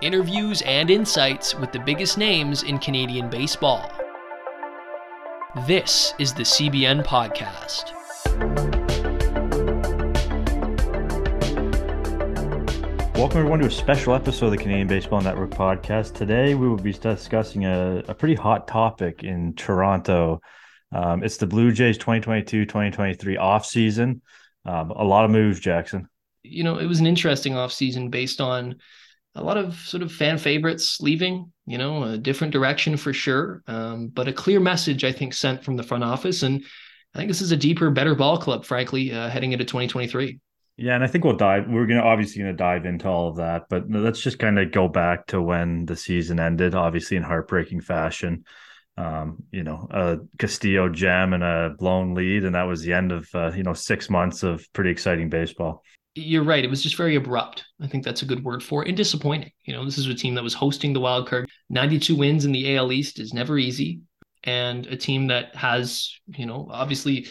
Interviews and insights with the biggest names in Canadian baseball. This is the CBN Podcast. Welcome, everyone, to a special episode of the Canadian Baseball Network podcast. Today, we will be discussing a, a pretty hot topic in Toronto. Um, it's the Blue Jays 2022 2023 offseason. Um, a lot of moves, Jackson. You know, it was an interesting offseason based on a lot of sort of fan favorites leaving, you know, a different direction for sure, um, but a clear message, I think, sent from the front office. And I think this is a deeper, better ball club, frankly, uh, heading into 2023. Yeah, and I think we'll dive. We're gonna obviously gonna dive into all of that, but let's just kind of go back to when the season ended, obviously in heartbreaking fashion. Um, you know, a Castillo gem and a blown lead, and that was the end of uh, you know six months of pretty exciting baseball. You're right. It was just very abrupt. I think that's a good word for it, and disappointing. You know, this is a team that was hosting the wild card. 92 wins in the AL East is never easy, and a team that has, you know, obviously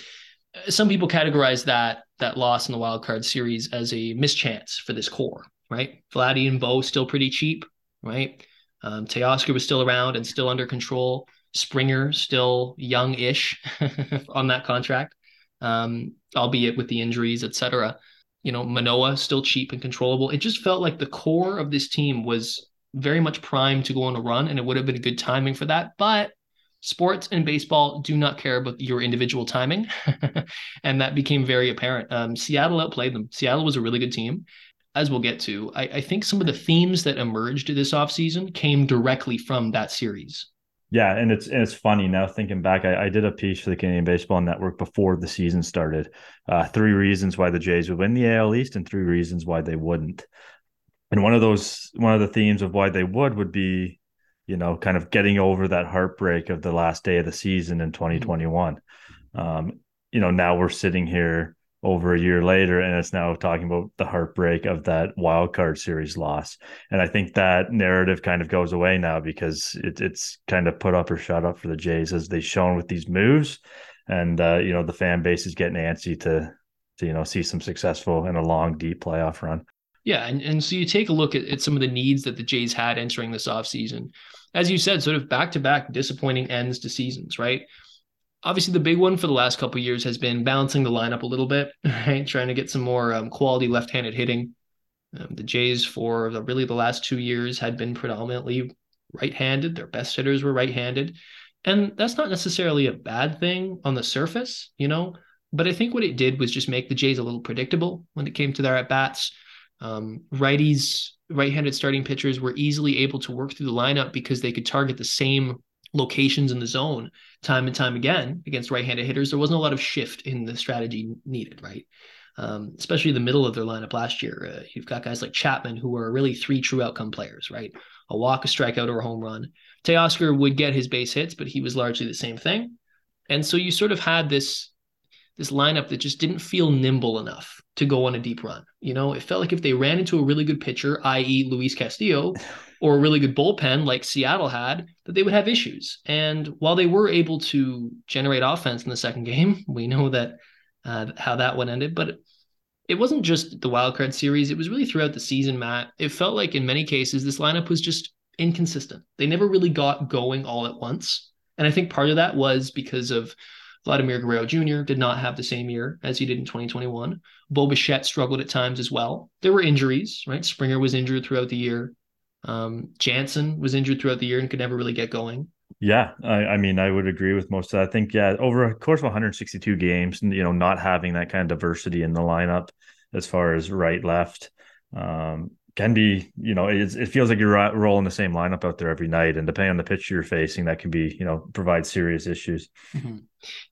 some people categorize that that loss in the wild card series as a mischance for this core, right? Vladdy and Bo still pretty cheap, right? Um, Teoscar was still around and still under control. Springer still young-ish on that contract, um, albeit with the injuries, etc. You know, Manoah still cheap and controllable. It just felt like the core of this team was very much primed to go on a run, and it would have been good timing for that. But sports and baseball do not care about your individual timing. and that became very apparent. Um, Seattle outplayed them. Seattle was a really good team. As we'll get to, I, I think some of the themes that emerged this offseason came directly from that series. Yeah, and it's and it's funny now thinking back. I, I, did a piece for the Canadian Baseball Network before the season started. Uh, three reasons why the Jays would win the AL East, and three reasons why they wouldn't. And one of those, one of the themes of why they would would be you know, kind of getting over that heartbreak of the last day of the season in 2021. Mm-hmm. Um, you know, now we're sitting here over a year later and it's now talking about the heartbreak of that wild card series loss. And I think that narrative kind of goes away now because it, it's kind of put up or shut up for the Jays as they've shown with these moves. And, uh, you know, the fan base is getting antsy to, to, you know, see some successful and a long, deep playoff run. Yeah, and, and so you take a look at, at some of the needs that the Jays had entering this offseason. As you said, sort of back to back disappointing ends to seasons, right? Obviously, the big one for the last couple years has been balancing the lineup a little bit, right? Trying to get some more um, quality left handed hitting. Um, the Jays, for the, really the last two years, had been predominantly right handed. Their best hitters were right handed. And that's not necessarily a bad thing on the surface, you know, but I think what it did was just make the Jays a little predictable when it came to their at bats um, righties, right-handed starting pitchers were easily able to work through the lineup because they could target the same locations in the zone time and time again against right-handed hitters. There wasn't a lot of shift in the strategy needed, right? Um, especially the middle of their lineup last year. Uh, you've got guys like Chapman who are really three true outcome players, right? A walk, a strikeout, or a home run. Teoscar would get his base hits, but he was largely the same thing. And so you sort of had this this lineup that just didn't feel nimble enough to go on a deep run. You know, it felt like if they ran into a really good pitcher, i.e., Luis Castillo, or a really good bullpen like Seattle had, that they would have issues. And while they were able to generate offense in the second game, we know that uh, how that one ended. But it wasn't just the wild card series; it was really throughout the season. Matt, it felt like in many cases this lineup was just inconsistent. They never really got going all at once. And I think part of that was because of Vladimir Guerrero Jr. did not have the same year as he did in 2021. Bo Bichette struggled at times as well. There were injuries, right? Springer was injured throughout the year. Um, Jansen was injured throughout the year and could never really get going. Yeah, I, I, mean, I would agree with most of that. I think, yeah, over a course of 162 games, you know, not having that kind of diversity in the lineup as far as right, left, um, can be, you know, it feels like you're rolling the same lineup out there every night, and depending on the pitch you're facing, that can be, you know, provide serious issues. Mm-hmm.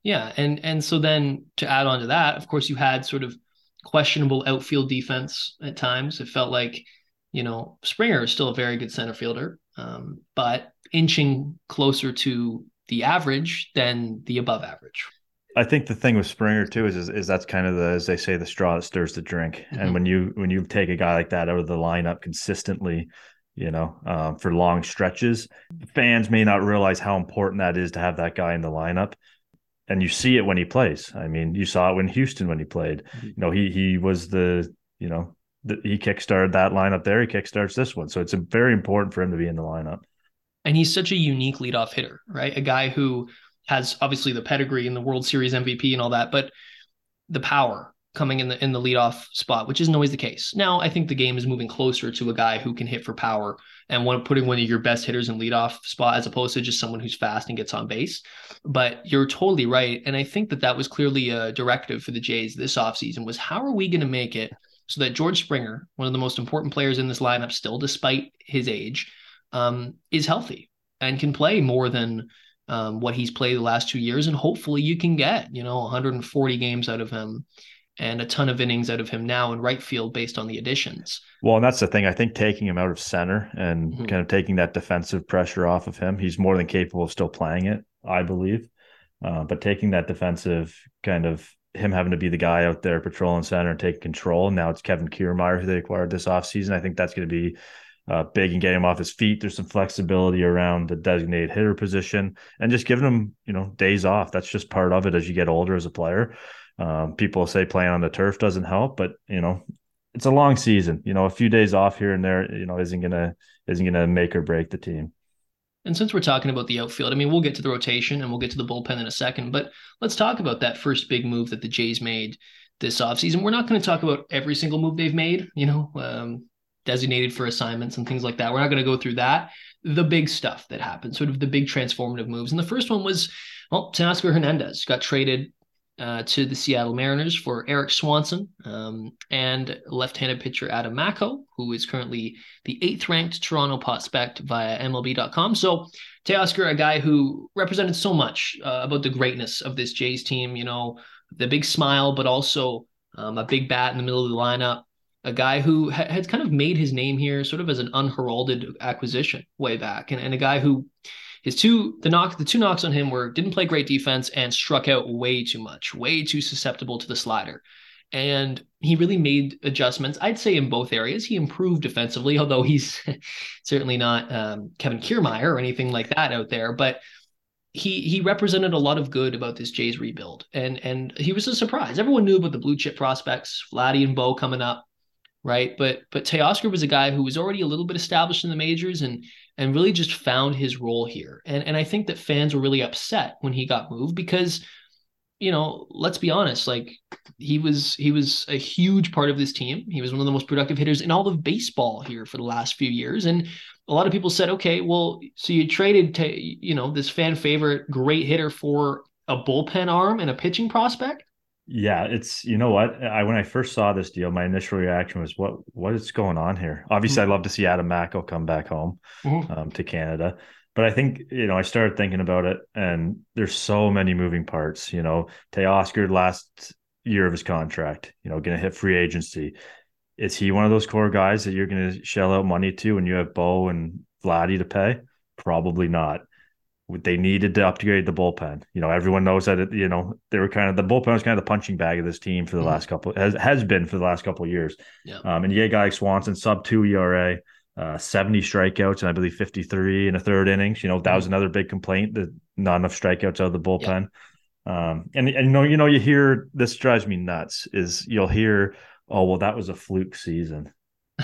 Yeah, and and so then to add on to that, of course, you had sort of questionable outfield defense at times. It felt like, you know, Springer is still a very good center fielder, um, but inching closer to the average than the above average. I think the thing with Springer too is, is, is that's kind of the as they say the straw that stirs the drink. Mm-hmm. And when you when you take a guy like that out of the lineup consistently, you know, um, for long stretches, fans may not realize how important that is to have that guy in the lineup. And you see it when he plays. I mean, you saw it when Houston when he played. Mm-hmm. You know, he he was the you know he kickstarted that lineup there. He kickstarts this one. So it's very important for him to be in the lineup. And he's such a unique leadoff hitter, right? A guy who has obviously the pedigree and the World Series MVP and all that, but the power coming in the in the leadoff spot, which isn't always the case. Now I think the game is moving closer to a guy who can hit for power and one putting one of your best hitters in leadoff spot as opposed to just someone who's fast and gets on base. But you're totally right, and I think that that was clearly a directive for the Jays this offseason was how are we going to make it so that George Springer, one of the most important players in this lineup, still despite his age, um, is healthy and can play more than um, what he's played the last two years, and hopefully you can get you know 140 games out of him and a ton of innings out of him now in right field based on the additions. Well, and that's the thing. I think taking him out of center and mm-hmm. kind of taking that defensive pressure off of him, he's more than capable of still playing it, I believe. Uh, but taking that defensive kind of him having to be the guy out there patrolling center and taking control. Now it's Kevin Kiermaier who they acquired this offseason. I think that's going to be uh, big and getting him off his feet. There's some flexibility around the designated hitter position and just giving him, you know, days off. That's just part of it as you get older as a player. Um, people say playing on the turf doesn't help, but you know, it's a long season. You know, a few days off here and there, you know, isn't gonna isn't gonna make or break the team. And since we're talking about the outfield, I mean, we'll get to the rotation and we'll get to the bullpen in a second, but let's talk about that first big move that the Jays made this offseason. We're not going to talk about every single move they've made, you know, um, designated for assignments and things like that. We're not going to go through that. The big stuff that happened, sort of the big transformative moves. And the first one was, well, Teoscar Hernandez got traded uh, to the Seattle Mariners for Erik Swanson um, and left-handed pitcher Adam Macko, who is currently the eighth-ranked Toronto prospect via MLB.com. So Teoscar, a guy who represented so much uh, about the greatness of this Jays team, you know, the big smile, but also um, a big bat in the middle of the lineup. A guy who ha- had kind of made his name here, sort of as an unheralded acquisition way back, and, and a guy who his two the knock the two knocks on him were didn't play great defense and struck out way too much, way too susceptible to the slider. And he really made adjustments. I'd say in both areas he improved defensively, although he's certainly not um, Kevin Kiermaier or anything like that out there. But he he represented a lot of good about this Jays rebuild, and and he was a surprise. Everyone knew about the blue chip prospects, Vladdy and Bo coming up, right? But but Teoscar was a guy who was already a little bit established in the majors and and really just found his role here. And and I think that fans were really upset when he got moved because you know, let's be honest, like he was he was a huge part of this team. He was one of the most productive hitters in all of baseball here for the last few years and a lot of people said, "Okay, well, so you traded to, you know, this fan favorite great hitter for a bullpen arm and a pitching prospect?" Yeah, it's you know what I when I first saw this deal, my initial reaction was what what is going on here. Obviously, mm-hmm. I'd love to see Adam Macko come back home mm-hmm. um, to Canada, but I think you know I started thinking about it, and there's so many moving parts. You know, Teoscar last year of his contract, you know, going to hit free agency. Is he one of those core guys that you're going to shell out money to when you have Bo and Vladdy to pay? Probably not they needed to upgrade the bullpen. You know, everyone knows that it, you know, they were kind of the bullpen was kind of the punching bag of this team for the mm-hmm. last couple has has been for the last couple of years. Yeah. Um, and yeah, guy like Swanson, sub two ERA, uh, 70 strikeouts, and I believe 53 in a third innings. You know, that mm-hmm. was another big complaint that not enough strikeouts out of the bullpen. Yeah. Um, and, and you know, you know, you hear this drives me nuts is you'll hear, oh, well, that was a fluke season.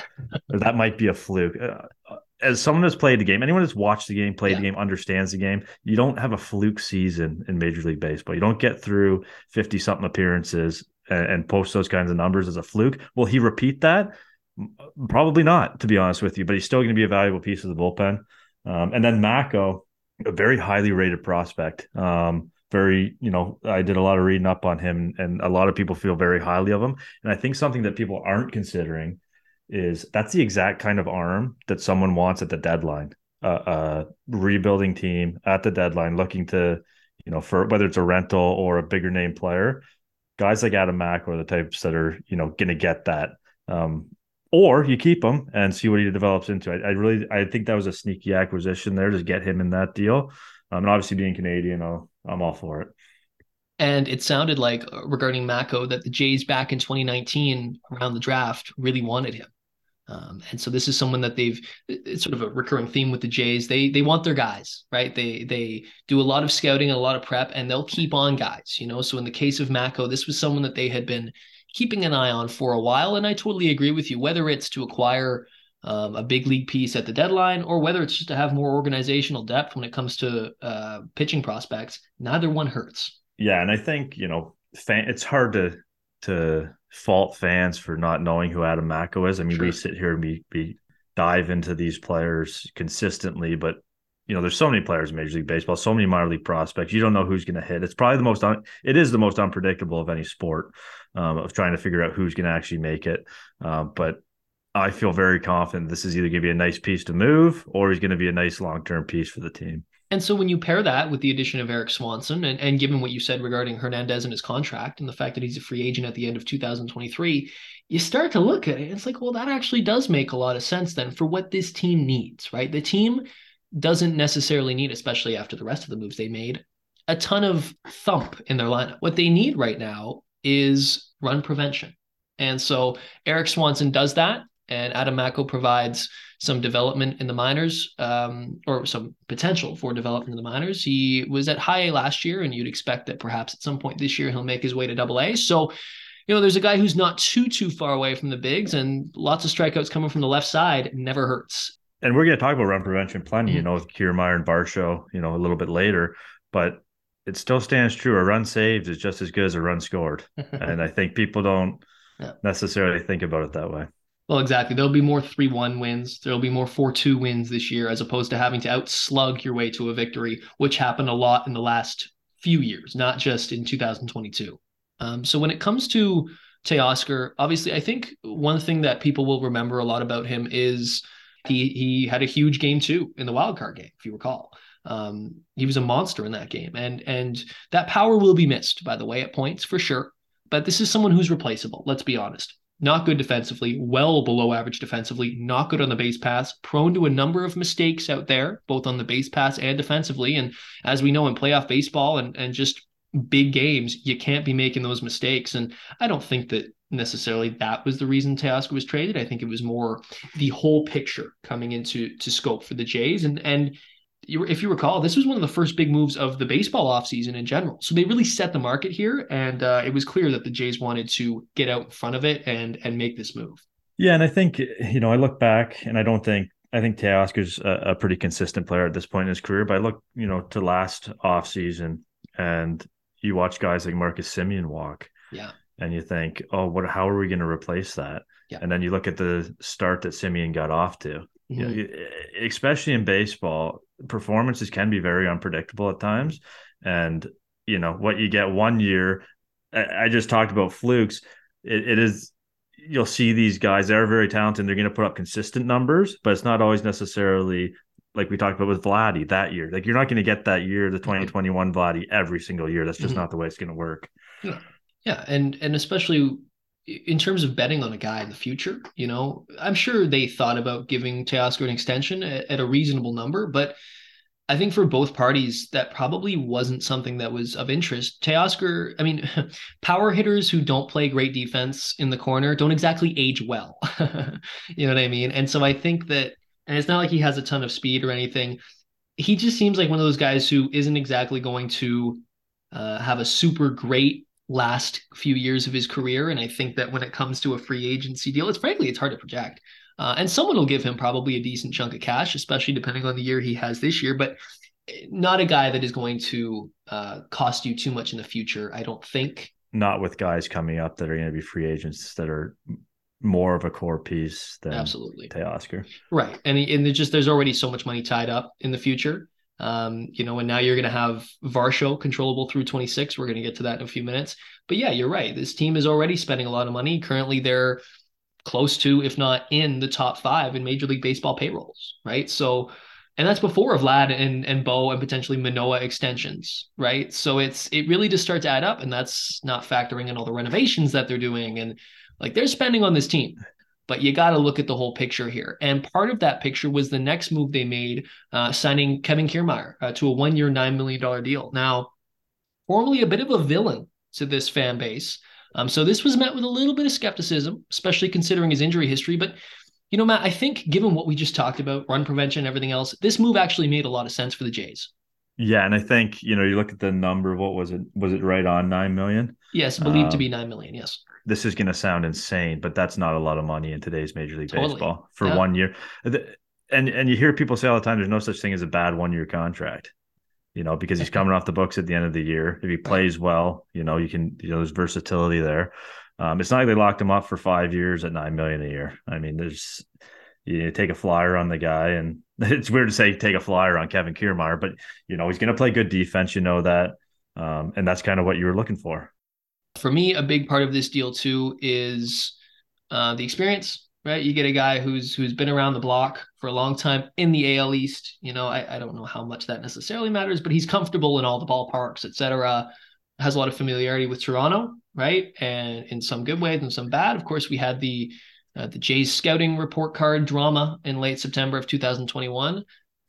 or that might be a fluke. Uh, as someone who's played the game, anyone who's watched the game, played yeah. the game, understands the game, you don't have a fluke season in Major League Baseball. You don't get through 50 something appearances and, and, post those kinds of numbers as a fluke. Will he repeat that? Probably not, to be honest with you, but he's still going to be a valuable piece of the bullpen. Um, and then Macko, a very highly rated prospect. Um, very, you know, I did a lot of reading up on him, and a lot of people feel very highly of him. And I think something that people aren't considering is that's the exact kind of arm that someone wants at the deadline. Uh, a rebuilding team at the deadline looking to, you know, for whether it's a rental or a bigger name player, guys like Adam Mack are the types that are, you know, going to get that. Um, or you keep him and see what he develops into. I, I, really, I think that was a sneaky acquisition there to get him in that deal. Um, and obviously being Canadian, I'll, I'm all for it. And it sounded like uh, regarding Macko that the Jays back in 2019 around the draft really wanted him. Um, and so this is someone that they've it's sort of a recurring theme with the Jays. They they want their guys, right? They they do a lot of scouting and a lot of prep, and they'll keep on guys, you know. So in the case of Macko, this was someone that they had been keeping an eye on for a while. And I totally agree with you, whether it's to acquire um, a big league piece at the deadline or whether it's just to have more organizational depth when it comes to uh, pitching prospects, neither one hurts. Yeah. And I think, you know, fan, it's hard to, to fault fans for not knowing who Adam Macko is. I mean, sure. we sit here and we, we dive into these players consistently, but you know, there's so many players in Major League Baseball, so many minor league prospects. You don't know who's going to hit. It's probably the most, un- it is the most unpredictable of any sport um, of trying to figure out who's going to actually make it. Uh, but I feel very confident this is either going to be a nice piece to move or he's going to be a nice long term piece for the team. And so when you pair that with the addition of Erik Swanson and, and given what you said regarding Hernandez and his contract and the fact that he's a free agent at the end of 2023, you start to look at it. It's like, well, that actually does make a lot of sense then for what this team needs, right? The team doesn't necessarily need, especially after the rest of the moves they made, a ton of thump in their lineup. What they need right now is run prevention. And so Erik Swanson does that and Adam Macko provides some development in the minors, um, or some potential for development in the minors. He was at high A last year, and you'd expect that perhaps at some point this year he'll make his way to double A. So, you know, there's a guy who's not too too far away from the bigs, and lots of strikeouts coming from the left side never hurts. And we're going to talk about run prevention plenty, mm-hmm. you know, with Kiermaier and Varsho, you know, a little bit later, but it still stands true. A run saved is just as good as a run scored, and I think people don't yeah. necessarily think about it that way. Well, exactly. There'll be more 3 1 wins. There'll be more 4 2 wins this year, as opposed to having to outslug your way to a victory, which happened a lot in the last few years, not just in 2022. Um, so when it comes to Teoscar, obviously, I think one thing that people will remember a lot about him is he he had a huge game too in the wild card game, if you recall. Um, he was a monster in that game, and and that power will be missed, by the way, at points for sure. But this is someone who's replaceable. Let's be honest not good defensively, well below average defensively, not good on the base pass, prone to a number of mistakes out there, both on the base pass and defensively. And as we know in playoff baseball and, and just big games, you can't be making those mistakes. And I don't think that necessarily that was the reason Teoscar was traded. I think it was more the whole picture coming into to scope for the Jays. And and if you recall, this was one of the first big moves of the baseball offseason in general. So they really set the market here, and uh, it was clear that the Jays wanted to get out in front of it and and make this move. Yeah, and I think you know I look back, and I don't think I think Teoscar's a, a pretty consistent player at this point in his career. But I look, you know, to last offseason, and you watch guys like Marcus Semien walk. Yeah. And you think, oh, what? How are we going to replace that? Yeah. And then you look at the start that Semien got off to. Mm-hmm. You know, especially in baseball, performances can be very unpredictable at times. And, you know, what you get one year, I, just talked about flukes. It, it is, you'll see these guys, they're very talented. They're going to put up consistent numbers, but it's not always necessarily like we talked about with Vladdy that year. Like you're not going to get that year, the 2021 Vladdy every single year. That's just mm-hmm. not the way it's going to work. Yeah. Yeah. And, and especially in terms of betting on a guy in the future, you know, I'm sure they thought about giving Teoscar an extension at, at, a reasonable number, but I think for both parties, that probably wasn't something that was of interest. Teoscar, I mean, power hitters who don't play great defense in the corner don't exactly age well. you know what I mean? And so I think that, and it's not like he has a ton of speed or anything. He just seems like one of those guys who isn't exactly going to uh, have a super great last few years of his career. And I think that when it comes to a free agency deal, it's frankly, it's hard to project. Uh, and someone will give him probably a decent chunk of cash, especially depending on the year he has this year, but not a guy that is going to uh, cost you too much in the future, I don't think. Not with guys coming up that are going to be free agents that are more of a core piece than absolutely Teoscar. Right. And, and just there's already so much money tied up in the future um, you know, and now you're going to have Varsho controllable through 26. We're going to get to that in a few minutes. But yeah, you're right. This team is already spending a lot of money. Currently, they're close to, if not in the top five in Major League Baseball payrolls, right? So, and that's before Vlad and and Bo and potentially Manoah extensions, right? So it's it really just starts to add up, and that's not factoring in all the renovations that they're doing and like they're spending on this team but you got to look at the whole picture here. And part of that picture was the next move they made, uh, signing Kevin Kiermaier uh, to a one year, $9 million deal. Now, formerly a bit of a villain to this fan base. Um, so this was met with a little bit of skepticism, especially considering his injury history. But, you know, Matt, I think given what we just talked about, run prevention, everything else, this move actually made a lot of sense for the Jays. Yeah, and I think you know you look at the number. What was it? Was it right on nine million? Yes, believed um, to be nine million. Yes this is going to sound insane, but that's not a lot of money in today's Major League totally. Baseball for yeah. one year. And and you hear people say all the time, there's no such thing as a bad one year contract. You know, because he's coming off the books at the end of the year. If he plays well, you know, you can, you know, there's versatility there. Um, it's not like they locked him up for five years at nine million a year. I mean, there's you take a flyer on the guy, and it's weird to say take a flyer on Kevin Kiermaier, but you know he's going to play good defense. You know that, um, and that's kind of what you were looking for. For me, a big part of this deal too is uh, the experience. Right, you get a guy who's who's been around the block for a long time in the AL East. You know, I, I don't know how much that necessarily matters, but he's comfortable in all the ballparks, etc. Has a lot of familiarity with Toronto, right? And in some good ways and some bad. Of course, we had the uh, the Jays scouting report card drama in late September of 2021.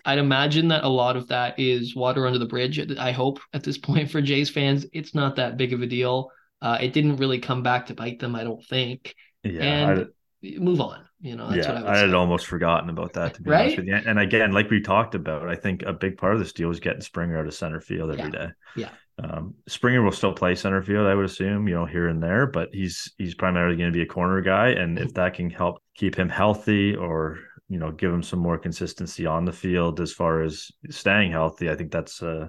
I'd imagine that a lot of that is water under the bridge. I hope at this point for Jays fans, it's not that big of a deal. Uh, it didn't really come back to bite them, I don't think. Yeah, and I'd, move on. You know, yeah, I, I, had almost forgotten about that to be right? honest with you. And again, like we talked about, I think a big part of this deal is getting Springer out of center field every yeah. day. yeah. Um, Springer will still play center field, I would assume, you know, here and there, but he's he's primarily going to be a corner guy, and if that can help keep him healthy or you know give him some more consistency on the field as far as staying healthy, I think that's uh,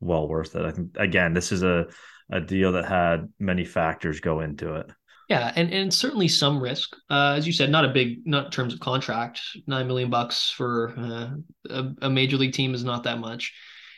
well worth it. I think again, this is a a deal that had many factors go into it. Yeah, and and certainly some risk, uh, as you said, not a big, not in terms of contract. Nine million bucks for uh, a, a major league team is not that much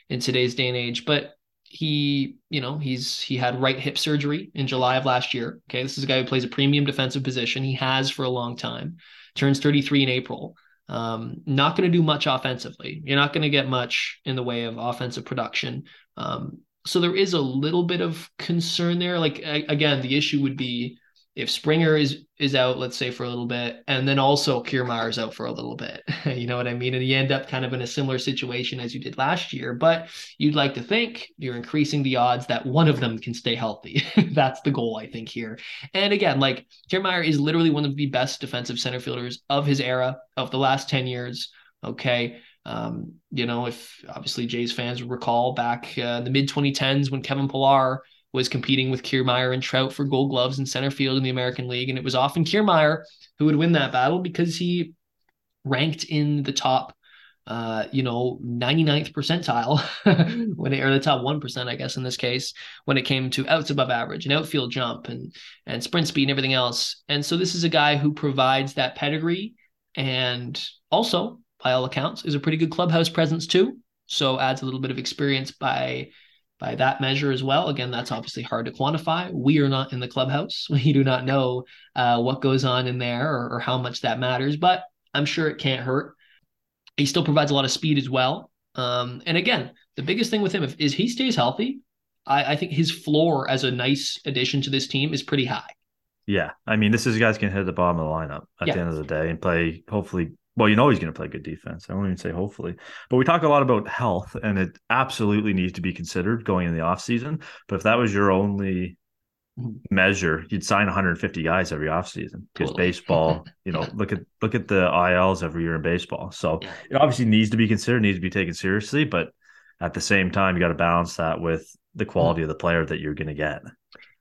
in today's day and age, but he, you know, he's he had right hip surgery in July of last year. Okay, this is a guy who plays a premium defensive position. He has for a long time. Turns 33 in April. Um, not going to do much offensively. You're not going to get much in the way of offensive production. Um, so there is a little bit of concern there. Like I, again, the issue would be if Springer is is out, let's say for a little bit, and then also Kiermaier's out for a little bit, you know what I mean? And you end up kind of in a similar situation as you did last year. But you'd like to think you're increasing the odds that one of them can stay healthy. That's the goal, I think, here. And again, like Kiermaier is literally one of the best defensive center fielders of his era, of the last 10 years. Okay. Um, you know, if obviously Jays fans would recall back uh, in the mid 2010s when Kevin Pillar was competing with Kiermaier and Trout for gold gloves in center field in the American League. And it was often Kiermaier who would win that battle because he ranked in the top, uh, you know, 99th percentile when it, or the top 1%, I guess, in this case, when it came to outs above average and outfield jump and, and sprint speed and everything else. And so this is a guy who provides that pedigree and also, by all accounts, is a pretty good clubhouse presence too. So adds a little bit of experience by by that measure as well. Again, that's obviously hard to quantify. We are not in the clubhouse. We do not know uh, what goes on in there or, or, how much that matters, but I'm sure it can't hurt. He still provides a lot of speed as well. Um, and again, the biggest thing with him is he stays healthy. I, I, think his floor as a nice addition to this team is pretty high. Yeah. I mean, this is guys can hit the bottom of the lineup at yeah. the end of the day and play hopefully well, you know he's going to play good defense. I won't even say hopefully, but we talk a lot about health, and it absolutely needs to be considered going in the offseason. But if that was your only measure, you'd sign 150 guys every offseason because totally. baseball, you know, look at look at the ILs every year in baseball. So yeah. it obviously needs to be considered, needs to be taken seriously, but at the same time, you got to balance that with the quality of the player that you're going to get.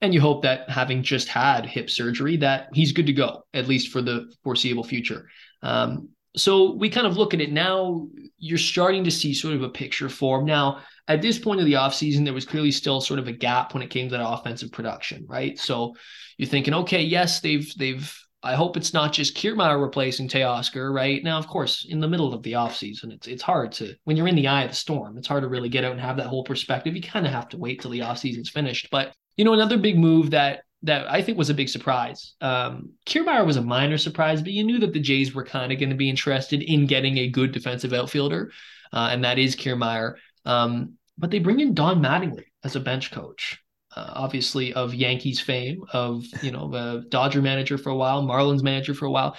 And you hope that having just had hip surgery, that he's good to go at least for the foreseeable future. Um, so we kind of look at it now. You're starting to see sort of a picture form. Now, at this point of the offseason, there was clearly still sort of a gap when it came to that offensive production, right? So you're thinking, okay, yes, they've they've I hope it's not just Kiermaier replacing Teoscar, right? Now, of course, in the middle of the offseason, it's it's hard to when you're in the eye of the storm, it's hard to really get out and have that whole perspective. You kind of have to wait till the offseason's finished. But you know, another big move that that I think was a big surprise. Um, Kiermaier was a minor surprise, but you knew that the Jays were kind of going to be interested in getting a good defensive outfielder, uh, and that is Kiermaier. Um, but they bring in Don Mattingly as a bench coach, uh, obviously of Yankees fame, of you know the Dodger manager for a while, Marlins manager for a while.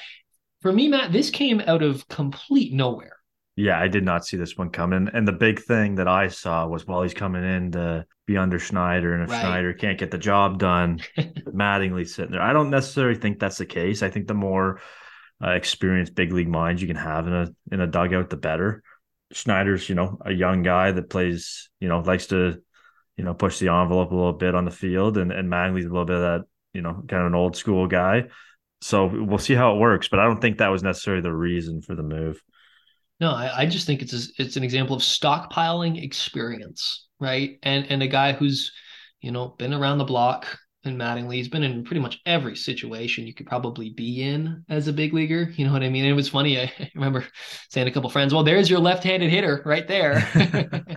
For me, Matt, this came out of complete nowhere. Yeah, I did not see this one coming. And the big thing that I saw was while he's coming in to be under Schneider, and if right. Schneider can't get the job done, Mattingly sitting there. I don't necessarily think that's the case. I think the more uh, experienced big league minds you can have in a in a dugout, the better. Schneider's, you know, a young guy that plays, you know, likes to, you know, push the envelope a little bit on the field, and and Mattingly's a little bit of that, you know, kind of an old school guy. So we'll see how it works, but I don't think that was necessarily the reason for the move. No, I, I just think it's a, it's an example of stockpiling experience, right? And and a guy who's you know been around the block, in Mattingly. He's been in pretty much every situation you could probably be in as a big leaguer. You know what I mean? it was funny. I, remember saying to a couple friends, "Well, there's your left-handed hitter right there."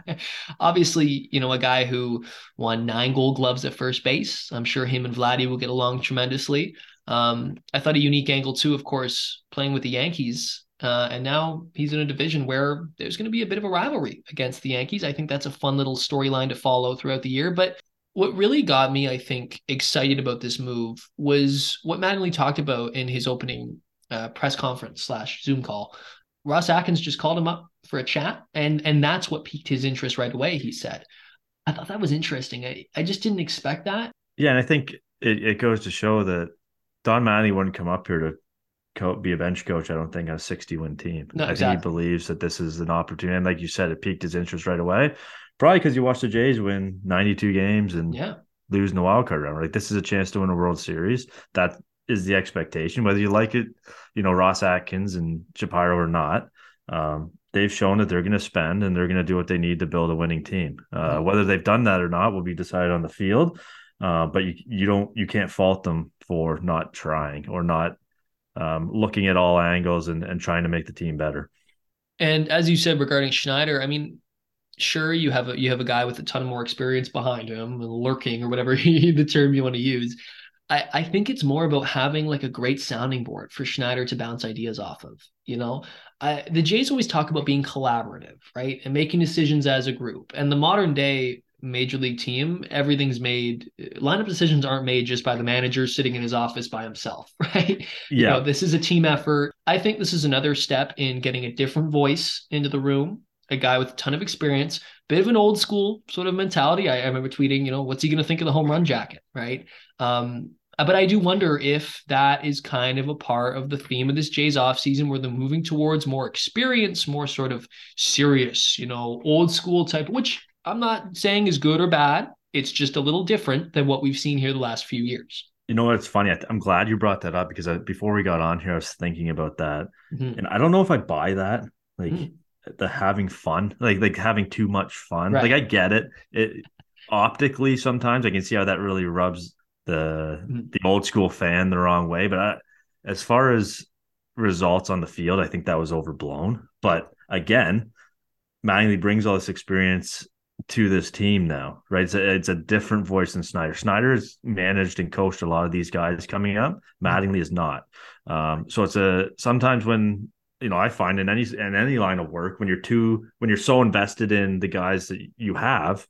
Obviously, you know, a guy who won nine Gold Gloves at first base. I'm sure him and Vladdy will get along tremendously. Um, I thought a unique angle too, of course, playing with the Yankees. Uh, and now he's in a division where there's going to be a bit of a rivalry against the Yankees. I think that's a fun little storyline to follow throughout the year. But what really got me, I think, excited about this move was what Mattingly talked about in his opening uh, press conference slash Zoom call. Ross Atkins just called him up for a chat, and and that's what piqued his interest right away. He said, "I thought that was interesting. I, I just didn't expect that." Yeah, and I think it, it goes to show that Don Mattingly wouldn't come up here to co- be a bench coach. I don't think on a sixty win team. No, I exactly. think he believes that this is an opportunity, and like you said, it piqued his interest right away. Probably because you watched the Jays win 92 games and yeah. lose in the wild card round. Like this is a chance to win a World Series. That is the expectation, whether you like it, you know, Ross Atkins and Shapiro or not. Um, they've shown that they're going to spend and they're going to do what they need to build a winning team. Uh, mm-hmm. whether they've done that or not will be decided on the field. Uh, but you you don't you can't fault them for not trying or not um, looking at all angles and, and trying to make the team better. And as you said regarding Schneider, I mean, sure you have a you have a guy with a ton more experience behind him lurking or whatever the term you want to use I, I think it's more about having like a great sounding board for Schneider to bounce ideas off of. You know, I, the Jays always talk about being collaborative, right, and making decisions as a group. And the modern day major league team, everything's made. Lineup decisions aren't made just by the manager sitting in his office by himself, right? Yeah, you know, this is a team effort. I think this is another step in getting a different voice into the room a guy with a ton of experience, bit of an old school sort of mentality. I, I remember tweeting, you know, what's he going to think of the home run jacket, right? Um, uh, but I do wonder if that is kind of a part of the theme of this Jays offseason where they're moving towards more experience, more sort of serious, you know, old school type, which I'm not saying is good or bad. It's just a little different than what we've seen here the last few years. You know what's funny? I'm glad you brought that up because I, before we got on here, I was thinking about that, mm-hmm. and I don't know if I buy that. Like, mm-hmm the having fun, like like having too much fun. Right. Like I get it. It optically sometimes I can see how that really rubs the mm-hmm. the old school fan the wrong way. But I, as far as results on the field, I think that was overblown. But again, Mattingly brings all this experience to this team now, right? It's a, it's a different voice than Snyder. Schneider has managed and coached a lot of these guys coming up. Mattingly is not. Um, so it's a sometimes when you know, I find in any in any line of work when you're too when you're so invested in the guys that you have,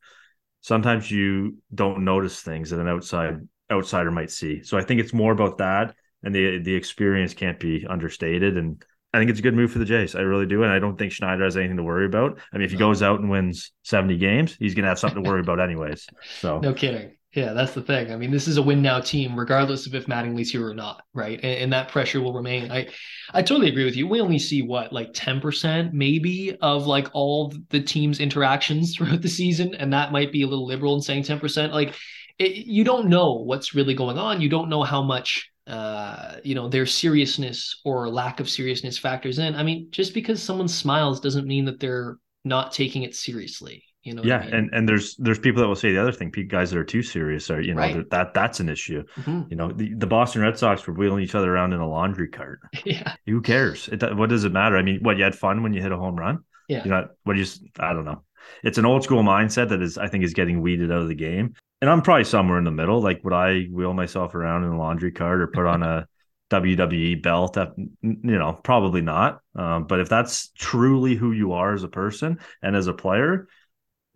sometimes you don't notice things that an outside outsider might see. So I think it's more about that, and the the experience can't be understated. And I think it's a good move for the Jays. I really do, and I don't think Schneider has anything to worry about. I mean, if he goes out and wins seventy games, he's going to have something to worry about anyways. So no kidding. Yeah, that's the thing. I mean, this is a win now team, regardless of if Mattingly's here or not, right? And, and, that pressure will remain. I, I totally agree with you. We only see what like ten percent, maybe, of like all the team's interactions throughout the season, and that might be a little liberal in saying ten percent. Like, it, you don't know what's really going on. You don't know how much, uh, you know, their seriousness or lack of seriousness factors in. I mean, just because someone smiles doesn't mean that they're not taking it seriously. You know yeah I mean? and and there's there's people that will say the other thing guys that are too serious are you know right. that that's an issue. Mm-hmm. you know the, the boston red sox were wheeling each other around in a laundry cart. Yeah. Who cares? It, what does it matter? I mean what you had fun when you hit a home run? Yeah. You're not what you i don't know. It's an old school mindset that is i think is getting weeded out of the game and i'm probably somewhere in the middle like would i wheel myself around in a laundry cart or put on a WWE belt. You know, probably not. Um, but if that's truly who you are as a person and as a player,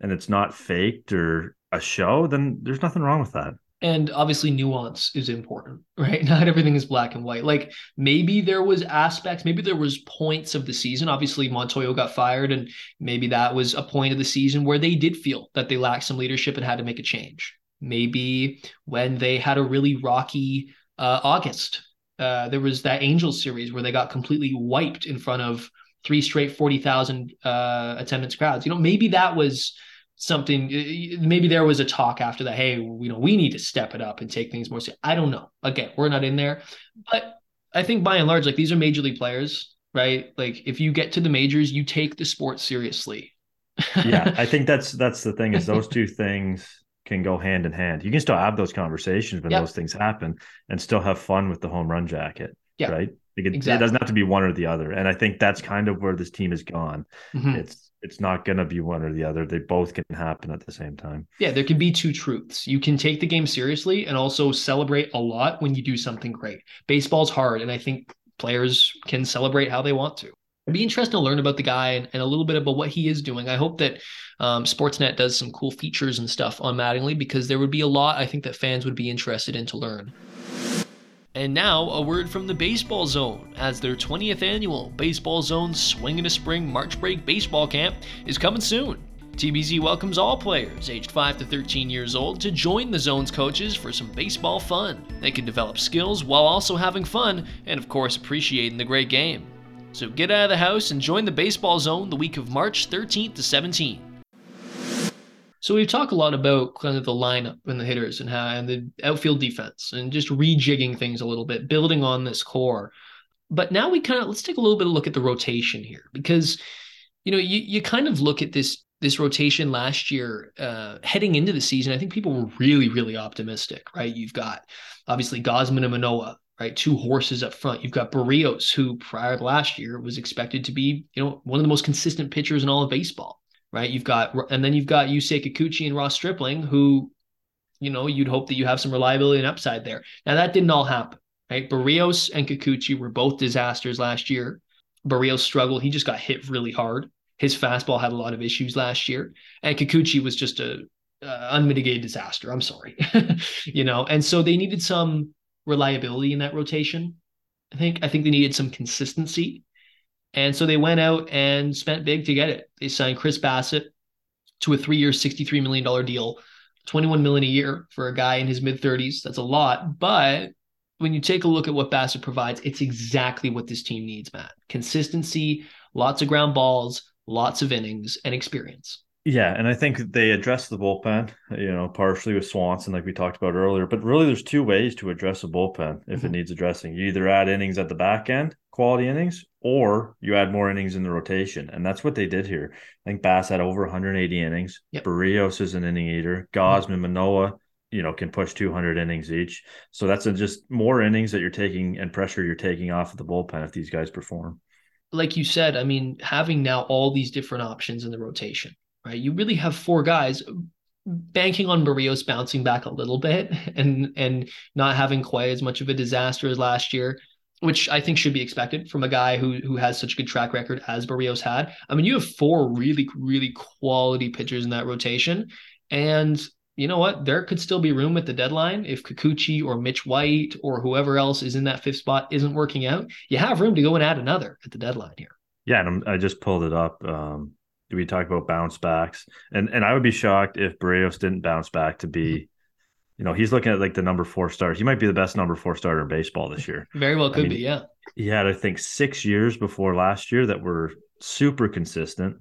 and it's not faked or a show, then there's nothing wrong with that. And obviously, nuance is important, right? Not everything is black and white. Like maybe there was aspects, maybe there was points of the season. Obviously, Montoyo got fired, and maybe that was a point of the season where they did feel that they lacked some leadership and had to make a change. Maybe when they had a really rocky uh, August, uh, there was that Angels series where they got completely wiped in front of three straight 40,000 uh, attendance crowds. You know, maybe that was something maybe there was a talk after that hey you know we need to step it up and take things more seriously i don't know. Again we're not in there. But i think by and large like these are major league players right? Like if you get to the majors you take the sport seriously. Yeah i think that's that's the thing is those two things can go hand in hand. You can still have those conversations when yep. those things happen and still have fun with the home run jacket yeah. right? It, exactly. it, doesn't have to be one or the other. And i think that's kind of where this team has gone. Mm-hmm. it's it's not going to be one or the other. They both can happen at the same time. Yeah, there can be two truths. You can take the game seriously and also celebrate a lot when you do something great. Baseball's hard, and I think players can celebrate how they want to. It'd be interesting to learn about the guy and, and a little bit about what he is doing. I hope that um, Sportsnet does some cool features and stuff on Mattingly because there would be a lot I think that fans would be interested in to learn. And now, a word from the Baseball Zone, as their 20th annual Baseball Zone Swing in a Spring March Break Baseball Camp is coming soon. TBZ welcomes all players aged 5 to 13 years old to join the Zone's coaches for some baseball fun. They can develop skills while also having fun and, of course, appreciating the great game. So get out of the house and join the Baseball Zone the week of March 13th to 17th. So we've talked a lot about kind of the lineup and the hitters and how and the outfield defense and just rejigging things a little bit, building on this core. But now we kind of let's take a little bit of look at the rotation here because you know you you kind of look at this this rotation last year uh, heading into the season. I think people were really really optimistic, right? You've got obviously Gausman and Manoah. right? Two horses up front. You've got Berrios, who prior to last year was expected to be, you know, one of the most consistent pitchers in all of baseball right? You've got, and then you've got Yusei Kikuchi and Ross Stripling, who, you know, you'd hope that you have some reliability and upside there. Now that didn't all happen, right? Berrios and Kikuchi were both disasters last year. Berrios struggled; he just got hit really hard. His fastball had a lot of issues last year, and Kikuchi was just a uh, unmitigated disaster. I'm sorry, you know, and so they needed some reliability in that rotation. I think I think they needed some consistency and so they went out and spent big to get it. They signed Chris Bassitt to a three-year, $63 million deal, 21 million a year for a guy in his mid-30s. That's a lot. But when you take a look at what Bassitt provides, it's exactly what this team needs, Matt. Consistency, lots of ground balls, lots of innings, and experience. Yeah, and I think they address the bullpen, you know, partially with Swanson, like we talked about earlier. But really, there's two ways to address a bullpen if mm-hmm. it needs addressing. You either add innings at the back end, quality innings, or you add more innings in the rotation. And that's what they did here. I think Bass had over 180 innings. Yep. Berrios is an inning eater. Gausman, mm-hmm. Manoah, you know, can push 200 innings each. So that's just more innings that you're taking and pressure you're taking off of the bullpen if these guys perform. Like you said, I mean, having now all these different options in the rotation right? You really have four guys banking on Berrios bouncing back a little bit and and not having quite as much of a disaster as last year, which I think should be expected from a guy who who has such a good track record as Berrios had. I mean, you have four really really quality pitchers in that rotation, and you know what? There could still be room at the deadline if Kikuchi or Mitch White or whoever else is in that fifth spot isn't working out. You have room to go and add another at the deadline here. Yeah, and I'm, i just pulled it up. Um, we talk about bounce backs, and and I would be shocked if Berrios didn't bounce back to be, mm-hmm. You know, he's looking at like the number four star. He might be the best number four starter in baseball this year. Very well could I mean, be, yeah. He had I think six years before last year that were super consistent.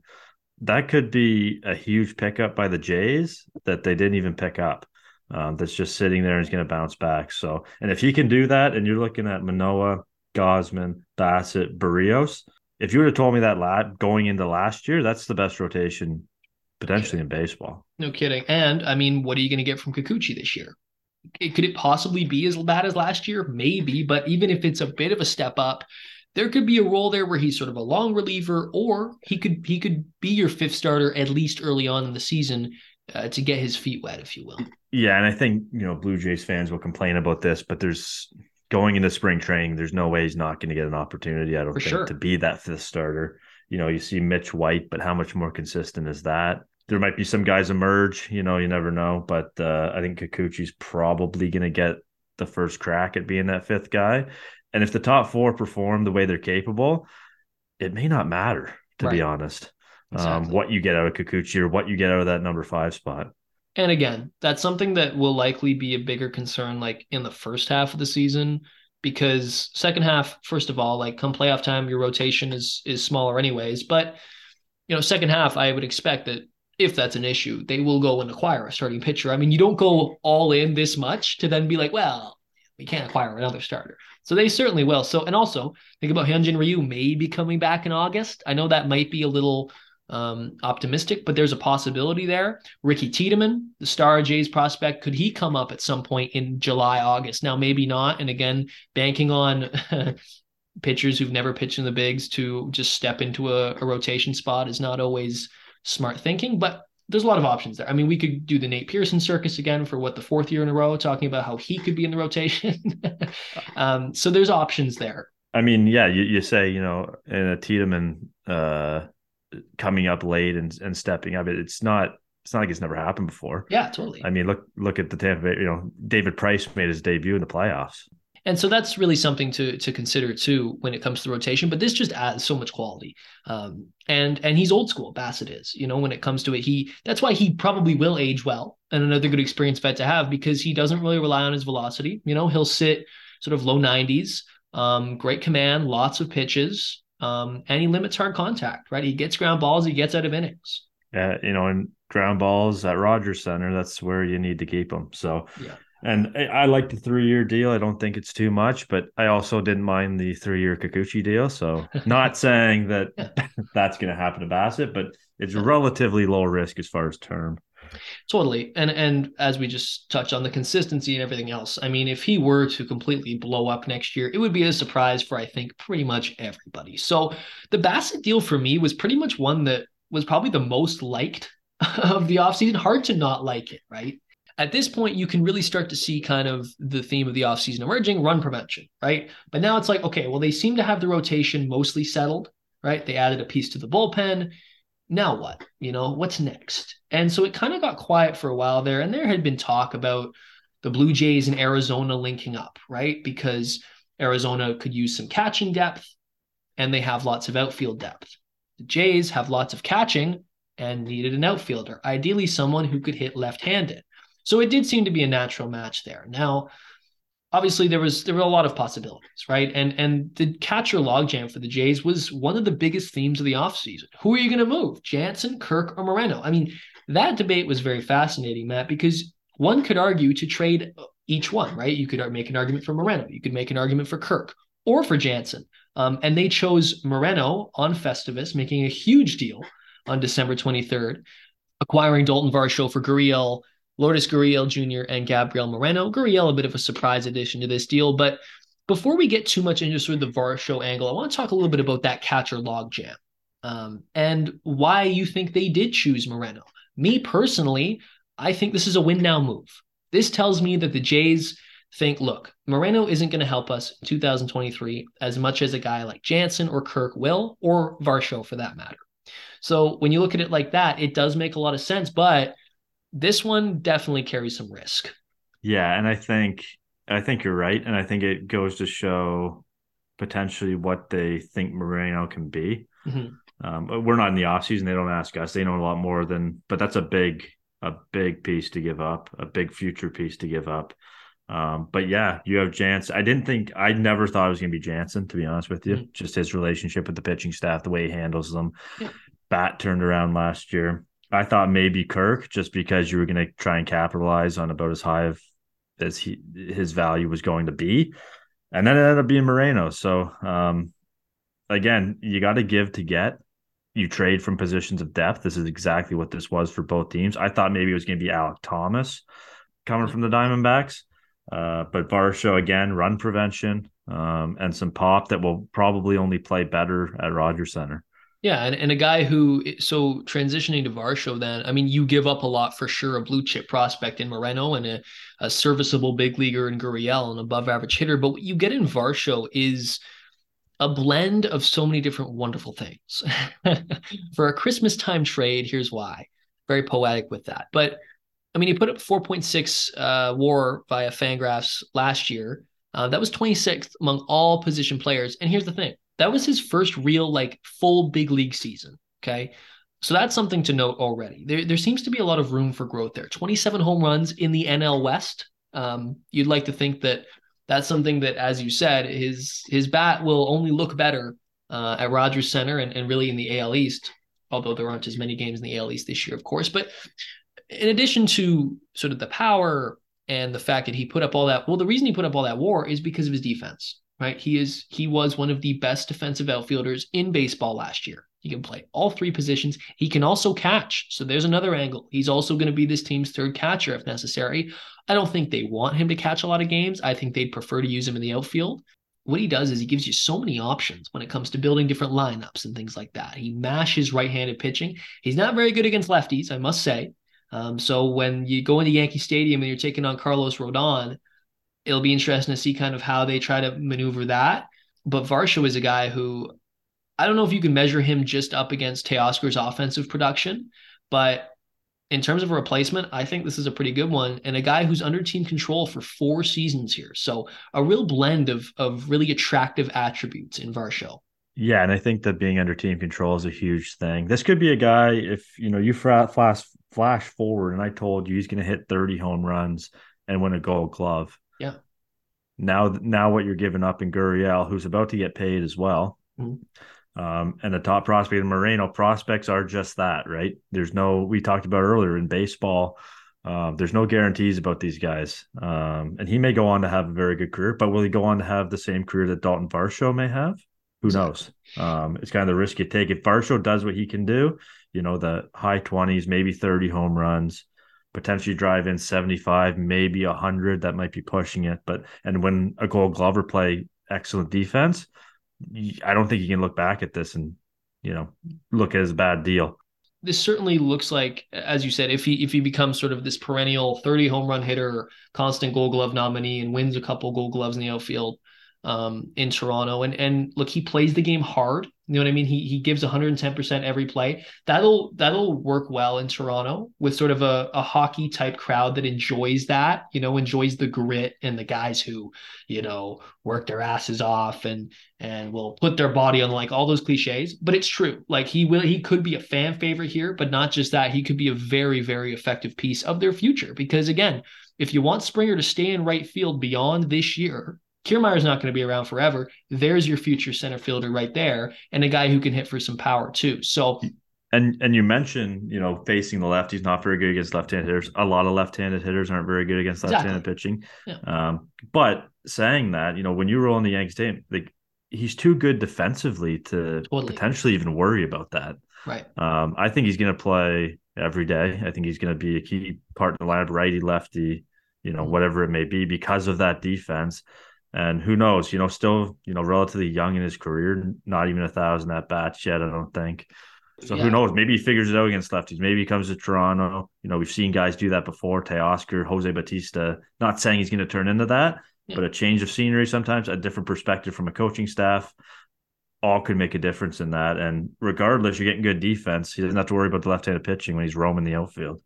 That could be a huge pickup by the Jays that they didn't even pick up. Um, that's just sitting there and he's going to bounce back. So, and if he can do that, and you're looking at Manoah, Gausman, Bassitt, Berrios, if you would have told me that lad going into last year, that's the best rotation potentially in baseball. No kidding. And I mean, what are you going to get from Kikuchi this year? Could it possibly be as bad as last year? Maybe, but even if it's a bit of a step up, there could be a role there where he's sort of a long reliever, or he could he could be your fifth starter at least early on in the season uh, to get his feet wet, if you will. Yeah, and I think you know Blue Jays fans will complain about this, but there's going into spring training, there's no way he's not going to get an opportunity. I don't For think sure. to be that fifth starter. You know, you see Mitch White, but how much more consistent is that? There might be some guys emerge. You know, you never know. But uh, I think Kikuchi's probably going to get the first crack at being that fifth guy. And if the top four perform the way they're capable, it may not matter, to right. be honest, um, exactly. um, what you get out of Kikuchi or what you get out of that number five spot. And again, that's something that will likely be a bigger concern like in the first half of the season because second half, first of all, like come playoff time, your rotation is is smaller anyways. But you know, second half, I would expect that if that's an issue, they will go and acquire a starting pitcher. I mean, you don't go all in this much to then be like, well, we can't acquire another starter. So they certainly will. So, and also think about Hyunjin Ryu may be coming back in August. I know that might be a little um, optimistic, but there's a possibility there. Ricky Tiedemann, the Star Jays prospect, could he come up at some point in July, August? Now, maybe not. And again, banking on pitchers who've never pitched in the bigs to just step into a, a rotation spot is not always smart thinking, but there's a lot of options there. I mean, we could do the Nate Pearson circus again for what the fourth year in a row, talking about how he could be in the rotation. um, so there's options there. I mean, yeah, you, you say, you know, in a Tiedemann uh, coming up late and, and stepping up, it's not it's not like it's never happened before. Yeah, totally. I mean, look look at the Tampa Bay, you know, David Price made his debut in the playoffs. And so that's really something to to consider too when it comes to rotation. But this just adds so much quality. Um, and and he's old school. Bassitt is. You know, when it comes to it, he that's why he probably will age well and another good experience vet to have because he doesn't really rely on his velocity. You know, he'll sit sort of low 90s, um, great command, lots of pitches, um, and he limits hard contact. Right, he gets ground balls, he gets out of innings. Yeah, you know, and ground balls at Rogers Center, that's where you need to keep them. So yeah. And I like the three year deal. I don't think it's too much, but I also didn't mind the three year Kikuchi deal. So, not saying that that's going to happen to Bassitt, but it's relatively low risk as far as term. Totally. And and as we just touched on the consistency and everything else, I mean, if he were to completely blow up next year, it would be a surprise for I think pretty much everybody. So the Bassitt deal for me was pretty much one that was probably the most liked of the offseason. Hard to not like it, right? At this point, you can really start to see kind of the theme of the offseason emerging run prevention, right? But now it's like, okay, well, they seem to have the rotation mostly settled, right? They added a piece to the bullpen. Now what? You know, what's next? And so it kind of got quiet for a while there. And there had been talk about the Blue Jays and Arizona linking up, right? Because Arizona could use some catching depth and they have lots of outfield depth. The Jays have lots of catching and needed an outfielder, ideally someone who could hit left handed. So it did seem to be a natural match there. Now, obviously there was there were a lot of possibilities, right? And and the catcher logjam for the Jays was one of the biggest themes of the offseason. Who are you going to move? Jansen, Kirk, or Moreno? I mean, that debate was very fascinating, Matt, because one could argue to trade each one, right? You could make an argument for Moreno, you could make an argument for Kirk or for Jansen. Um, and they chose Moreno on Festivus, making a huge deal on December 23rd, acquiring Dalton Varsho for Gurriel Lourdes Gurriel Jr. and Gabriel Moreno. Gurriel, a bit of a surprise addition to this deal. But before we get too much into sort of the Varsho angle, I want to talk a little bit about that catcher logjam um, and why you think they did choose Moreno. Me personally, I think this is a win now move. This tells me that the Jays think, look, Moreno isn't going to help us in 2023 as much as a guy like Jansen or Kirk will, or Varsho for that matter. So when you look at it like that, it does make a lot of sense. But this one definitely carries some risk. Yeah, and I think I think you're right, and I think it goes to show potentially what they think Moreno can be. Mm-hmm. Um, we're not in the offseason. They don't ask us. They know a lot more than, but that's a big, a big piece to give up, a big future piece to give up. Um, but yeah, you have Jansen. I didn't think, I never thought it was going to be Jansen, to be honest with you. Mm-hmm. Just his relationship with the pitching staff, the way he handles them. Yeah. Bat turned around last year. I thought maybe Kirk, just because you were going to try and capitalize on about as high of as he his value was going to be, and then it ended up being Moreno. So, um, again, you got to give to get. You trade from positions of depth. This is exactly what this was for both teams. I thought maybe it was going to be Alek Thomas coming from the Diamondbacks, uh, but Varsho again, run prevention, um, and some pop that will probably only play better at Rogers Center. Yeah, and, and a guy who so transitioning to Varsho, then I mean, you give up a lot for sure. A blue chip prospect in Moreno and a, a serviceable big leaguer in Gurriel, an above average hitter. But what you get in Varsho is a blend of so many different wonderful things. for a Christmas time trade, here's why. Very poetic with that. But I mean, he put up 4.6 uh, WAR via Fangraphs last year. Uh, that was 26th among all position players. And here's the thing that was his first real like full big league season. Okay. So that's something to note already. There, there seems to be a lot of room for growth there. 27 home runs in the NL West. Um, you'd like to think that that's something that, as you said, his his bat will only look better uh, at Rogers Center and, and really in the AL East. although there aren't as many games in the AL East this year, of course. But in addition to sort of the power and the fact that he put up all that, well, the reason he put up all that WAR is because of his defense, right? He is he was one of the best defensive outfielders in baseball last year. He can play all three positions. He can also catch. So there's another angle. He's also going to be this team's third catcher if necessary. I don't think they want him to catch a lot of games. I think they'd prefer to use him in the outfield. What he does is he gives you so many options when it comes to building different lineups and things like that. He mashes right handed pitching. He's not very good against lefties, I must say. Um, so when you go into Yankee Stadium and you're taking on Carlos Rodon, it'll be interesting to see kind of how they try to maneuver that. But Varsho is a guy who I don't know if you can measure him just up against Teoscar's offensive production, but in terms of a replacement, I think this is a pretty good one. And a guy who's under team control for four seasons here. So a real blend of of really attractive attributes in Varsho. Yeah, and I think that being under team control is a huge thing. This could be a guy if you know you flash flash forward, and I told you he's going to hit 30 home runs and win a Gold Glove. Yeah. Now, now what you're giving up in Gurriel, who's about to get paid as well. Mm-hmm. Um, and the top prospect in Moreno prospects are just that, right? There's no, we talked about earlier in baseball, uh, there's no guarantees about these guys. Um, and he may go on to have a very good career, but will he go on to have the same career that Dalton Varsho may have? Who knows? Um, it's kind of the risk you take. If Varsho does what he can do, you know, the high 20s, maybe 30 home runs, potentially drive in 75, maybe 100, that might be pushing it. But, and when a gold glover play excellent defense, I don't think you can look back at this and you know look at as a bad deal. This certainly looks like, as you said, if he if he becomes sort of this perennial 30 home run hitter, constant Gold Glove nominee, and wins a couple Gold Gloves in the outfield um, in Toronto, and and look, he plays the game hard. You know what I mean? He he gives 110% every play. That'll that'll work well in Toronto with sort of a, a hockey type crowd that enjoys that, you know, enjoys the grit and the guys who, you know, work their asses off and and will put their body on like all those cliches. But it's true. Like he will he could be a fan favorite here, but not just that, he could be a very, very effective piece of their future. Because again, if you want Springer to stay in right field beyond this year, Kiermaier's not going to be around forever. There's your future center fielder right there, and a guy who can hit for some power too. So, and and you mentioned you know facing the left, he's not very good against left-handed hitters. A lot of left-handed hitters aren't very good against left-handed exactly. pitching. Yeah. Um, but saying that, you know, when you roll in the Yankees team, like he's too good defensively to totally. potentially even worry about that. Right. Um, I think he's going to play every day. I think he's going to be a key part in the lineup, righty, lefty, you know, mm-hmm. whatever it may be, because of that defense. And who knows, you know, still, you know, relatively young in his career, not even a thousand at bats yet, I don't think. So yeah. who knows? Maybe he figures it out against lefties. Maybe he comes to Toronto. You know, we've seen guys do that before. Teoscar, Jose Bautista. Not saying he's going to turn into that, yeah. but a change of scenery sometimes, a different perspective from a coaching staff, all could make a difference in that. And regardless, you're getting good defense. He doesn't have to worry about the left-handed pitching when he's roaming the outfield.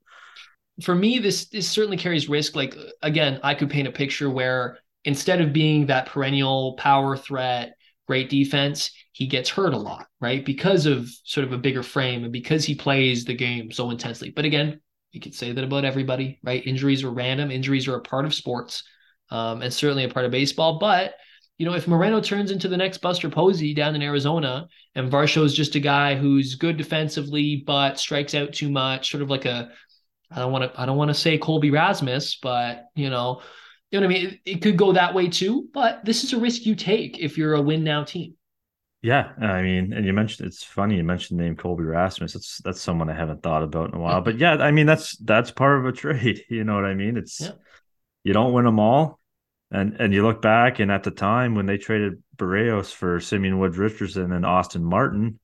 For me, this this certainly carries risk. Like again, I could paint a picture where instead of being that perennial power threat, great defense, he gets hurt a lot, right? Because of sort of a bigger frame and because he plays the game so intensely. But again, you could say that about everybody, right? Injuries are random. Injuries are a part of sports, um, and certainly a part of baseball. But you know, if Moreno turns into the next Buster Posey down in Arizona, and Varsho is just a guy who's good defensively but strikes out too much, sort of like a, I don't want to, I don't want to say Colby Rasmus, but you know, you know what I mean? It, it could go that way too, but this is a risk you take if you're a win now team. Yeah, I mean, and you mentioned it's funny you mentioned the name Colby Rasmus. That's that's someone I haven't thought about in a while. But yeah, I mean that's that's part of a trade. You know what I mean? It's yeah. you don't win them all, and and you look back and at the time when they traded Berrios for Simeon Woods Richardson and Austin Martin,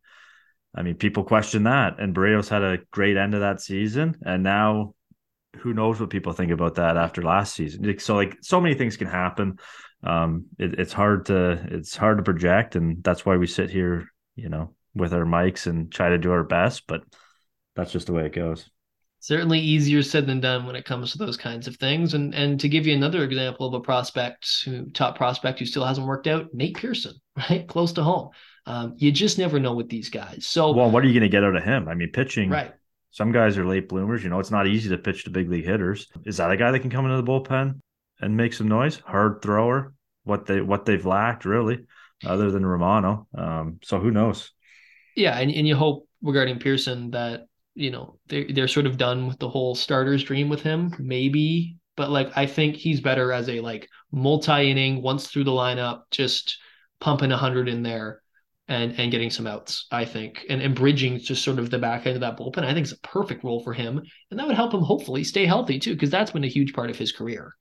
I mean people question that. And Berrios had a great end of that season, and now who knows what people think about that after last season. So like so many things can happen. Um, it, it's hard to it's hard to project, and that's why we sit here, you know, with our mics and try to do our best. But that's just the way it goes. Certainly easier said than done when it comes to those kinds of things. And and to give you another example of a prospect who top prospect who still hasn't worked out, Nate Pearson, right, close to home. Um, you just never know with these guys. So well, what are you going to get out of him? I mean, pitching, right? Some guys are late bloomers. You know, it's not easy to pitch to big league hitters. Is that a guy that can come into the bullpen and make some noise? Hard thrower. What they what they've lacked really, other than Romano. Um, so who knows? Yeah, and, and you hope regarding Pearson that you know they're they're sort of done with the whole starters dream with him, maybe. But like I think he's better as a like multi inning once through the lineup, just pumping hundred in there and and getting some outs, I think, and, and bridging just sort of the back end of that bullpen. I think is a perfect role for him, and that would help him hopefully stay healthy too, because that's been a huge part of his career.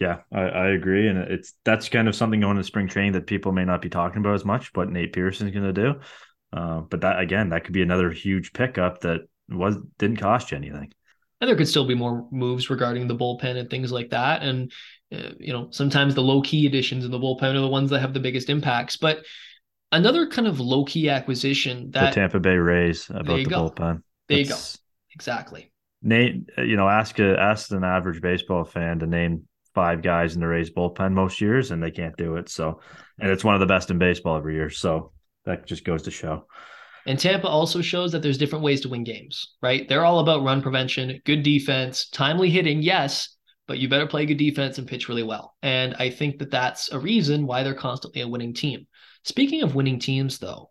Yeah, I, I, agree, and it's that's kind of something going to spring training that people may not be talking about as much. What Nate Pearson's going to do, uh, but that again, that could be another huge pickup that was didn't cost you anything. And there could still be more moves regarding the bullpen and things like that, and uh, you know sometimes the low key additions in the bullpen are the ones that have the biggest impacts, but Another kind of low key acquisition that the Tampa Bay Rays about the go. bullpen. There That's, you go. Exactly. Nate, you know, ask a ask an average baseball fan to name five guys in the Rays bullpen most years, and they can't do it. So, and it's one of the best in baseball every year. So that just goes to show. And Tampa also shows that there's different ways to win games, right? They're all about run prevention, good defense, timely hitting, yes, but you better play good defense and pitch really well. And I think that that's a reason why they're constantly a winning team. Speaking of winning teams, though,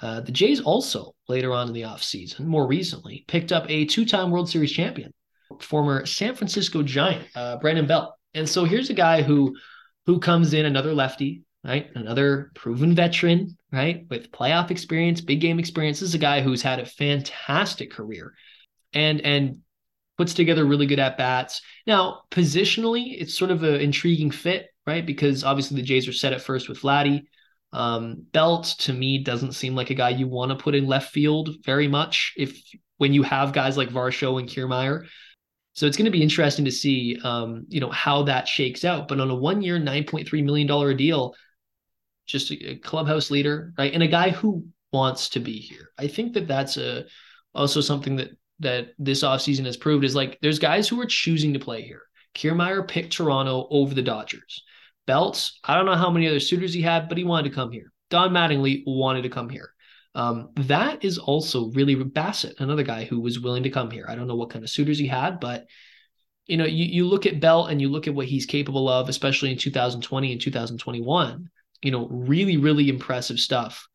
uh, the Jays also later on in the offseason, more recently, picked up a two time World Series champion, former San Francisco Giant, uh, Brandon Belt. And so here's a guy who who comes in another lefty, right? Another proven veteran, right? With playoff experience, big game experience. This is a guy who's had a fantastic career and and puts together really good at bats. Now, positionally, it's sort of an intriguing fit, right? Because obviously the Jays are set at first with Vladdy. Um, Belt to me doesn't seem like a guy you want to put in left field very much if when you have guys like Varsho and Kiermaier. So it's going to be interesting to see, um, you know, how that shakes out. But on a one-year, nine point three million dollar deal, just a, a, clubhouse leader, right, and a guy who wants to be here. I think that that's a also something that that this offseason has proved is like there's guys who are choosing to play here. Kiermaier picked Toronto over the Dodgers belts. I don't know how many other suitors he had, but he wanted to come here. Don Mattingly wanted to come here. Um, that is also really Bassitt, another guy who was willing to come here. I don't know what kind of suitors he had, but you know, you, you look at Belt and you look at what he's capable of, especially in 2020 and 2021. You know, really, really impressive stuff.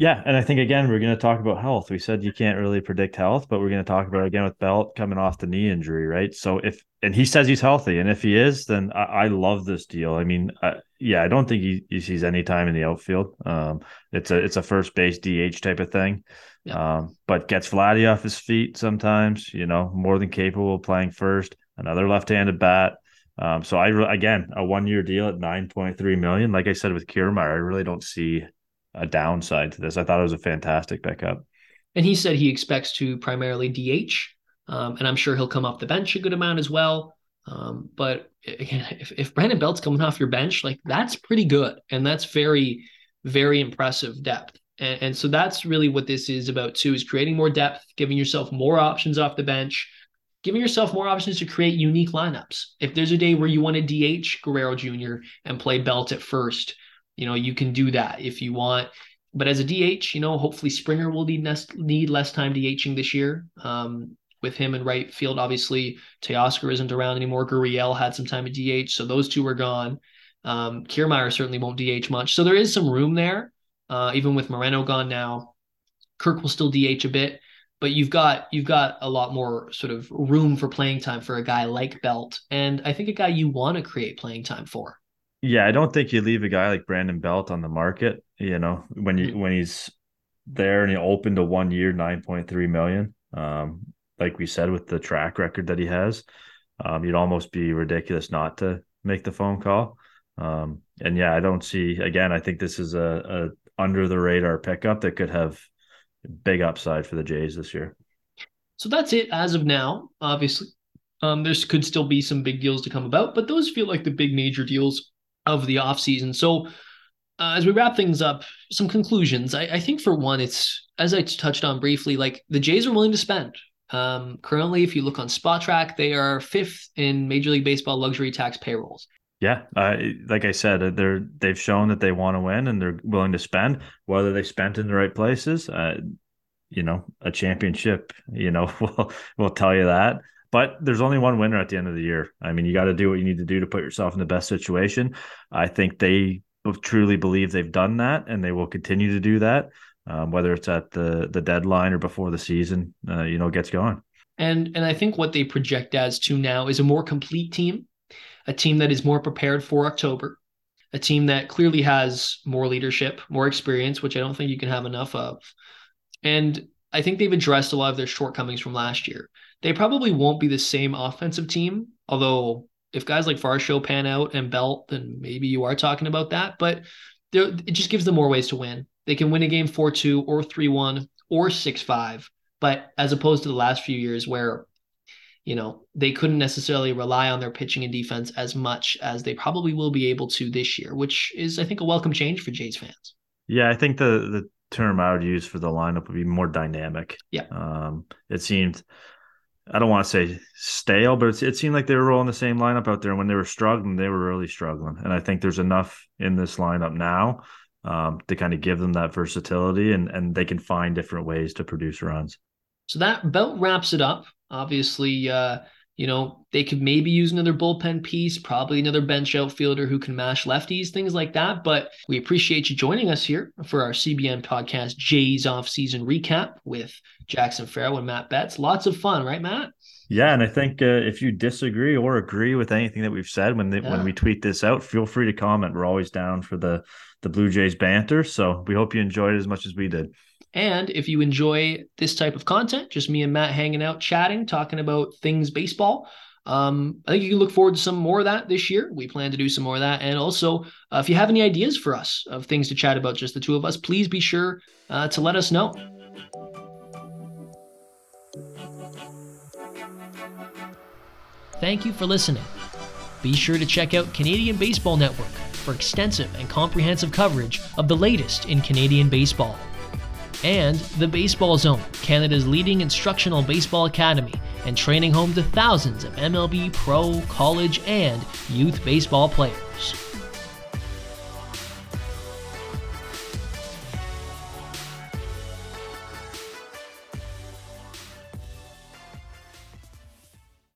Yeah, and I think again we're going to talk about health. We said you can't really predict health, but we're going to talk about it again with Belt coming off the knee injury, right? So if and he says he's healthy, and if he is, then I, I love this deal. I mean, I, yeah, I don't think he, he sees any time in the outfield. Um, it's a it's a first base DH type of thing, yeah. um, but gets Vladdy off his feet sometimes. You know, more than capable of playing first. Another left-handed bat. Um, so I again a one-year deal at nine point three million. Like I said with Kiermaier, I really don't see a downside to this. I thought it was a fantastic pickup. And he said he expects to primarily DH, um, and I'm sure he'll come off the bench a good amount as well. Um, but again, if, if Brandon Belt's coming off your bench, like that's pretty good, and that's very, very impressive depth. And, and so that's really what this is about too: is creating more depth, giving yourself more options off the bench, giving yourself more options to create unique lineups. If there's a day where you want to DH Guerrero Jr. and play Belt at first, you know, you can do that if you want. But as a DH, you know, hopefully Springer will need less, need less time DHing this year. Um, with him in right field, obviously Teoscar isn't around anymore. Gurriel had some time at DH, so those two are gone. Um, Kiermaier certainly won't DH much, so there is some room there. Uh, even with Moreno gone now, Kirk will still DH a bit, but you've got you've got a lot more sort of room for playing time for a guy like Belt, and I think a guy you want to create playing time for. Yeah, I don't think you leave a guy like Brandon Belt on the market. You know, when you when he's there and he opened a one year nine point three million. Um, like we said, with the track record that he has, um, you'd almost be ridiculous not to make the phone call. Um, and yeah, I don't see again. I think this is a, a under the radar pickup that could have big upside for the Jays this year. So that's it as of now. Obviously, um, there could still be some big deals to come about, but those feel like the big major deals of the offseason. So, uh, as we wrap things up, some conclusions. I, I, think for one, it's as I touched on briefly, like the Jays are willing to spend. Um, currently, if you look on Spotrac, they are fifth in Major League Baseball luxury tax payrolls. Yeah, uh, like I said, they're they've shown that they want to win and they're willing to spend. Whether they spent in the right places, uh, you know, a championship, you know, will will tell you that. But there's only one winner at the end of the year. I mean, you got to do what you need to do to put yourself in the best situation. I think they truly believe they've done that and they will continue to do that. um, whether it's at the the deadline or before the season, uh, you know, gets going. And and I think what they project as to now is a more complete team, a team that is more prepared for October, a team that clearly has more leadership, more experience, which I don't think you can have enough of. And I think they've addressed a lot of their shortcomings from last year. They probably won't be the same offensive team, although if guys like Varsho pan out and Belt, then maybe you are talking about that. But it just gives them more ways to win. They can win a game 4 2 or 3 1 or 6 5. But as opposed to the last few years where, you know, they couldn't necessarily rely on their pitching and defense as much as they probably will be able to this year, which is, I think, a welcome change for Jays fans. Yeah, I think the the term I would use for the lineup would be more dynamic. Yeah. Um, it seemed I don't want to say stale, but it seemed like they were rolling the same lineup out there. And when they were struggling, they were really struggling. And I think there's enough in this lineup now um, to kind of give them that versatility and, and they can find different ways to produce runs. So that about wraps it up. Obviously, uh, you know, they could maybe use another bullpen piece, probably another bench outfielder who can mash lefties, things like that. But we appreciate you joining us here for our CBN podcast, Jay's off-season recap with Jackson Farough and Matt Betts. Lots of fun, right, Matt? Yeah, and I think uh, if you disagree or agree with anything that we've said when they, yeah. when we tweet this out, feel free to comment. We're always down for the the Blue Jays banter. So we hope you enjoyed it as much as we did. And if you enjoy this type of content, just me and Matt hanging out, chatting, talking about things baseball, um, I think you can look forward to some more of that this year. We plan to do some more of that. And also, uh, if you have any ideas for us of things to chat about, just the two of us, please be sure uh, to let us know. Thank you for listening. Be sure to check out Canadian Baseball Network for extensive and comprehensive coverage of the latest in Canadian baseball and the Baseball Zone, Canada's leading instructional baseball academy and training home to thousands of MLB pro, college, and youth baseball players.